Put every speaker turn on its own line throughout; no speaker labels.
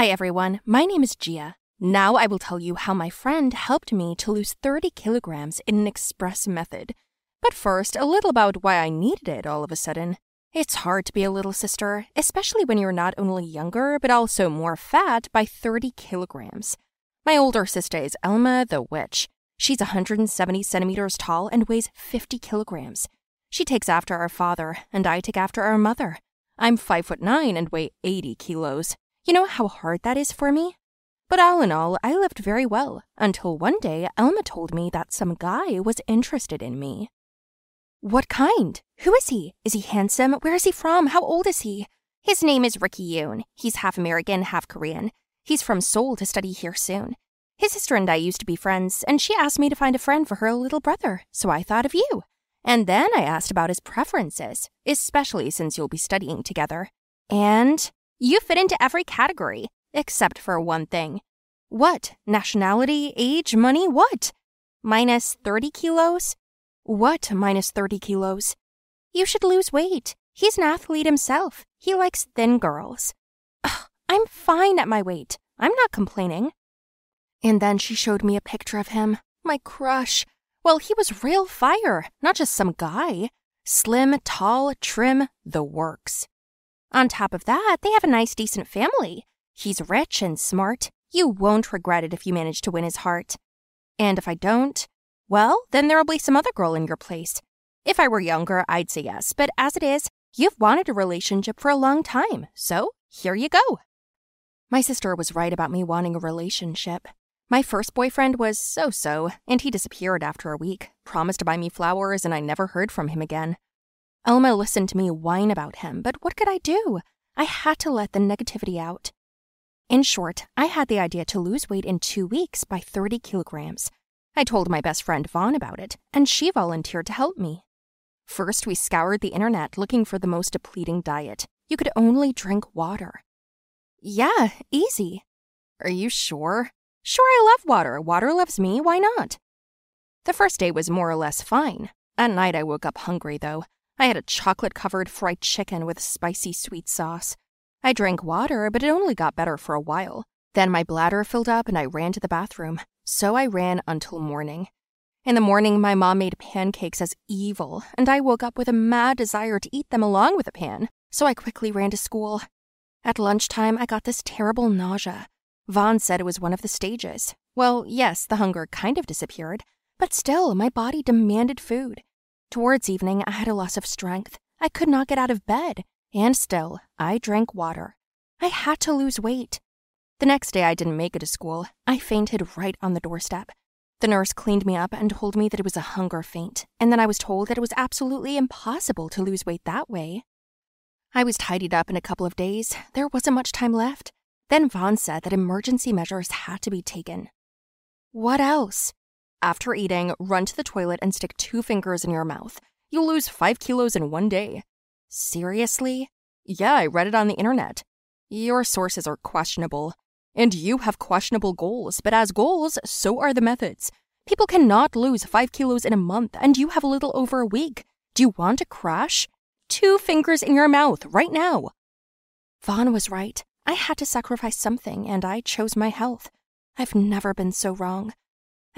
Hi, everyone. My name is Gia. Now I will tell you how my friend helped me to lose 30 kilograms in an express method. But first, a little about why I needed it all of a sudden. It's hard to be a little sister, especially when you're not only younger, but also more fat by 30 kilograms. My older sister is Elma the Witch. She's 170 centimeters tall and weighs 50 kilograms. She takes after our father, and I take after our mother. I'm 5 foot 9 and weigh 80 kilos. You know how hard that is for me? But all in all, I lived very well until one day Elma told me that some guy was interested in me. What kind? Who is he? Is he handsome? Where is he from? How old is he? His name is Ricky Yoon. He's half American, half Korean. He's from Seoul to study here soon. His sister and I used to be friends, and she asked me to find a friend for her little brother, so I thought of you. And then I asked about his preferences, especially since you'll be studying together. And you fit into every category, except for one thing. What? Nationality, age, money, what? Minus 30 kilos? What minus 30 kilos? You should lose weight. He's an athlete himself. He likes thin girls. Ugh, I'm fine at my weight. I'm not complaining. And then she showed me a picture of him. My crush. Well, he was real fire, not just some guy. Slim, tall, trim, the works. On top of that, they have a nice, decent family. He's rich and smart. You won't regret it if you manage to win his heart. And if I don't, well, then there'll be some other girl in your place. If I were younger, I'd say yes, but as it is, you've wanted a relationship for a long time, so here you go. My sister was right about me wanting a relationship. My first boyfriend was so so, and he disappeared after a week, promised to buy me flowers, and I never heard from him again. Elma listened to me whine about him, but what could I do? I had to let the negativity out. In short, I had the idea to lose weight in two weeks by 30 kilograms. I told my best friend Vaughn about it, and she volunteered to help me. First, we scoured the internet looking for the most depleting diet. You could only drink water. Yeah, easy. Are you sure? Sure, I love water. Water loves me. Why not? The first day was more or less fine. At night, I woke up hungry, though. I had a chocolate covered fried chicken with spicy sweet sauce. I drank water, but it only got better for a while. Then my bladder filled up and I ran to the bathroom. So I ran until morning. In the morning, my mom made pancakes as evil, and I woke up with a mad desire to eat them along with a pan, so I quickly ran to school. At lunchtime, I got this terrible nausea. Vaughn said it was one of the stages. Well, yes, the hunger kind of disappeared, but still, my body demanded food. Towards evening, I had a loss of strength. I could not get out of bed. And still, I drank water. I had to lose weight. The next day, I didn't make it to school. I fainted right on the doorstep. The nurse cleaned me up and told me that it was a hunger faint, and then I was told that it was absolutely impossible to lose weight that way. I was tidied up in a couple of days. There wasn't much time left. Then Vaughn said that emergency measures had to be taken. What else? After eating, run to the toilet and stick two fingers in your mouth. You'll lose five kilos in one day. Seriously? Yeah, I read it on the internet. Your sources are questionable. And you have questionable goals, but as goals, so are the methods. People cannot lose five kilos in a month, and you have a little over a week. Do you want to crash? Two fingers in your mouth right now. Vaughn was right. I had to sacrifice something, and I chose my health. I've never been so wrong.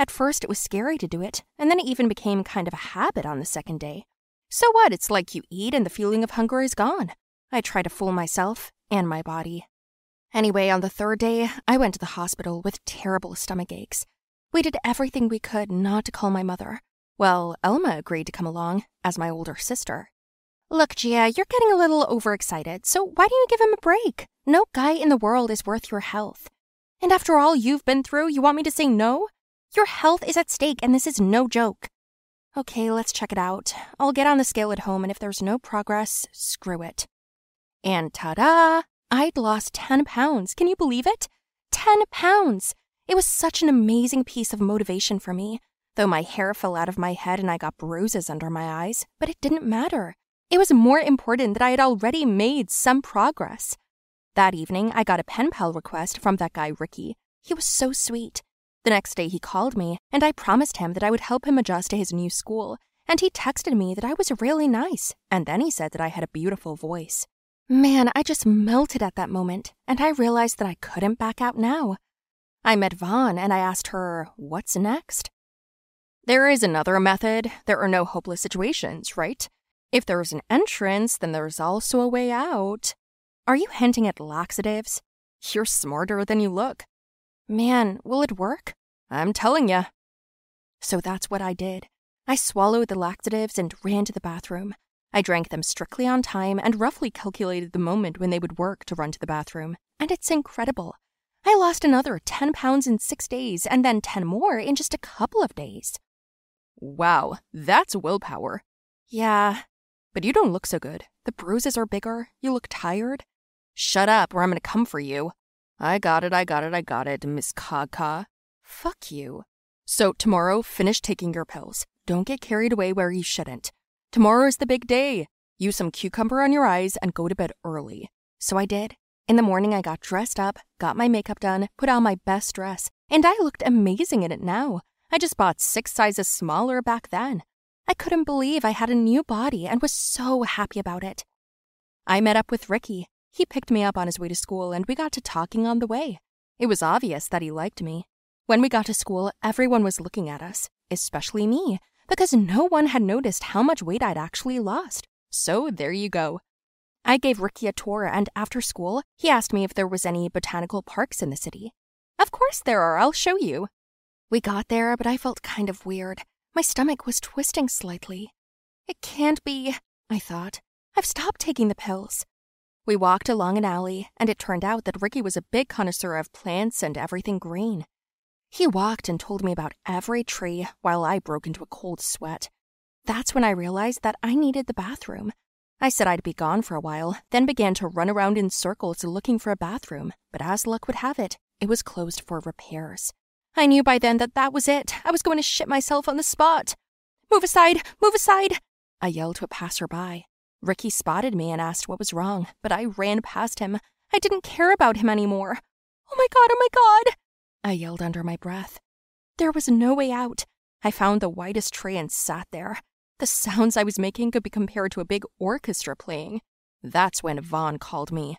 At first, it was scary to do it, and then it even became kind of a habit on the second day. So what? It's like you eat and the feeling of hunger is gone. I try to fool myself and my body. Anyway, on the third day, I went to the hospital with terrible stomach aches. We did everything we could not to call my mother. Well, Elma agreed to come along as my older sister. Look, Gia, you're getting a little overexcited, so why don't you give him a break? No guy in the world is worth your health. And after all you've been through, you want me to say no? Your health is at stake, and this is no joke. Okay, let's check it out. I'll get on the scale at home, and if there's no progress, screw it. And ta da! I'd lost 10 pounds. Can you believe it? 10 pounds! It was such an amazing piece of motivation for me, though my hair fell out of my head and I got bruises under my eyes, but it didn't matter. It was more important that I had already made some progress. That evening, I got a pen pal request from that guy, Ricky. He was so sweet. The next day, he called me, and I promised him that I would help him adjust to his new school. And he texted me that I was really nice, and then he said that I had a beautiful voice. Man, I just melted at that moment, and I realized that I couldn't back out now. I met Vaughn and I asked her, What's next? There is another method. There are no hopeless situations, right? If there's an entrance, then there's also a way out. Are you hinting at laxatives? You're smarter than you look. Man, will it work? I'm telling ya. So that's what I did. I swallowed the laxatives and ran to the bathroom. I drank them strictly on time and roughly calculated the moment when they would work to run to the bathroom. And it's incredible. I lost another 10 pounds in six days and then 10 more in just a couple of days.
Wow, that's willpower.
Yeah, but you don't look so good. The bruises are bigger. You look tired.
Shut up, or I'm gonna come for you. I got it, I got it, I got it, Miss Kaka.
Fuck you.
So, tomorrow, finish taking your pills. Don't get carried away where you shouldn't. Tomorrow is the big day. Use some cucumber on your eyes and go to bed early.
So I did. In the morning, I got dressed up, got my makeup done, put on my best dress, and I looked amazing in it now. I just bought six sizes smaller back then. I couldn't believe I had a new body and was so happy about it. I met up with Ricky. He picked me up on his way to school and we got to talking on the way. It was obvious that he liked me. When we got to school, everyone was looking at us, especially me, because no one had noticed how much weight I'd actually lost. So there you go. I gave Ricky a tour, and after school, he asked me if there was any botanical parks in the city. Of course there are, I'll show you. We got there, but I felt kind of weird. My stomach was twisting slightly. It can't be, I thought. I've stopped taking the pills. We walked along an alley, and it turned out that Ricky was a big connoisseur of plants and everything green. He walked and told me about every tree while I broke into a cold sweat. That's when I realized that I needed the bathroom. I said I'd be gone for a while, then began to run around in circles looking for a bathroom, but as luck would have it, it was closed for repairs. I knew by then that that was it. I was going to shit myself on the spot. Move aside! Move aside! I yelled to a passerby. Ricky spotted me and asked what was wrong, but I ran past him. I didn't care about him anymore. Oh my god, oh my god! I yelled under my breath. There was no way out. I found the widest tree and sat there. The sounds I was making could be compared to a big orchestra playing. That's when Vaughn called me.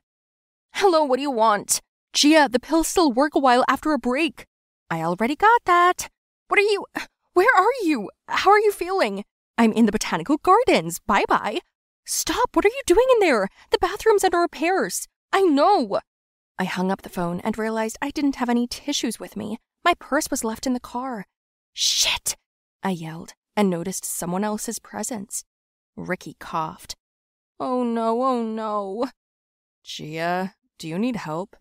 Hello, what do you want? Gia, the pills still work a while after a break. I already got that. What are you? Where are you? How are you feeling? I'm in the botanical gardens. Bye bye. Stop. What are you doing in there? The bathroom's under repairs. I know. I hung up the phone and realized I didn't have any tissues with me. My purse was left in the car. Shit! I yelled and noticed someone else's presence. Ricky coughed. Oh no, oh no.
Gia, do you need help?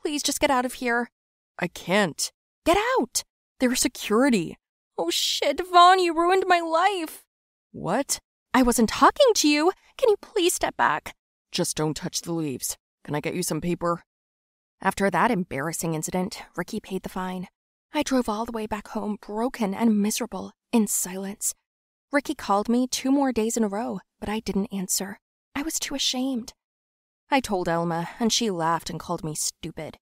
Please just get out of here.
I can't.
Get out!
There's security.
Oh shit, Vaughn, you ruined my life.
What?
I wasn't talking to you. Can you please step back?
Just don't touch the leaves. Can I get you some paper?
After that embarrassing incident, Ricky paid the fine. I drove all the way back home broken and miserable, in silence. Ricky called me two more days in a row, but I didn't answer. I was too ashamed. I told Elma, and she laughed and called me stupid.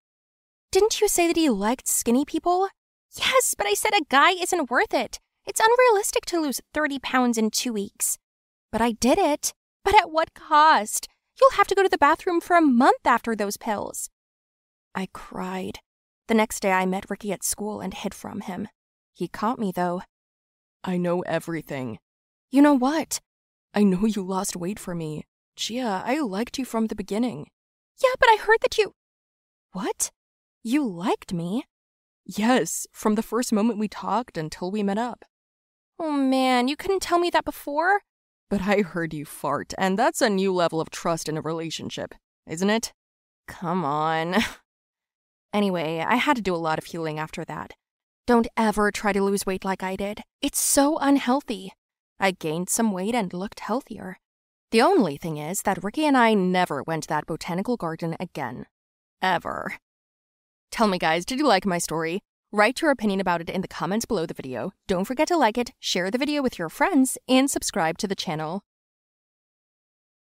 Didn't you say that he liked skinny people? Yes, but I said a guy isn't worth it. It's unrealistic to lose 30 pounds in two weeks. But I did it. But at what cost? You'll have to go to the bathroom for a month after those pills. I cried. The next day I met Ricky at school and hid from him. He caught me, though.
I know everything.
You know what?
I know you lost weight for me. Gia, I liked you from the beginning.
Yeah, but I heard that you. What? You liked me?
Yes, from the first moment we talked until we met up.
Oh man, you couldn't tell me that before?
But I heard you fart, and that's a new level of trust in a relationship, isn't it?
Come on. Anyway, I had to do a lot of healing after that. Don't ever try to lose weight like I did. It's so unhealthy. I gained some weight and looked healthier. The only thing is that Ricky and I never went to that botanical garden again. Ever. Tell me, guys, did you like my story? Write your opinion about it in the comments below the video. Don't forget to like it, share the video with your friends, and subscribe to the channel.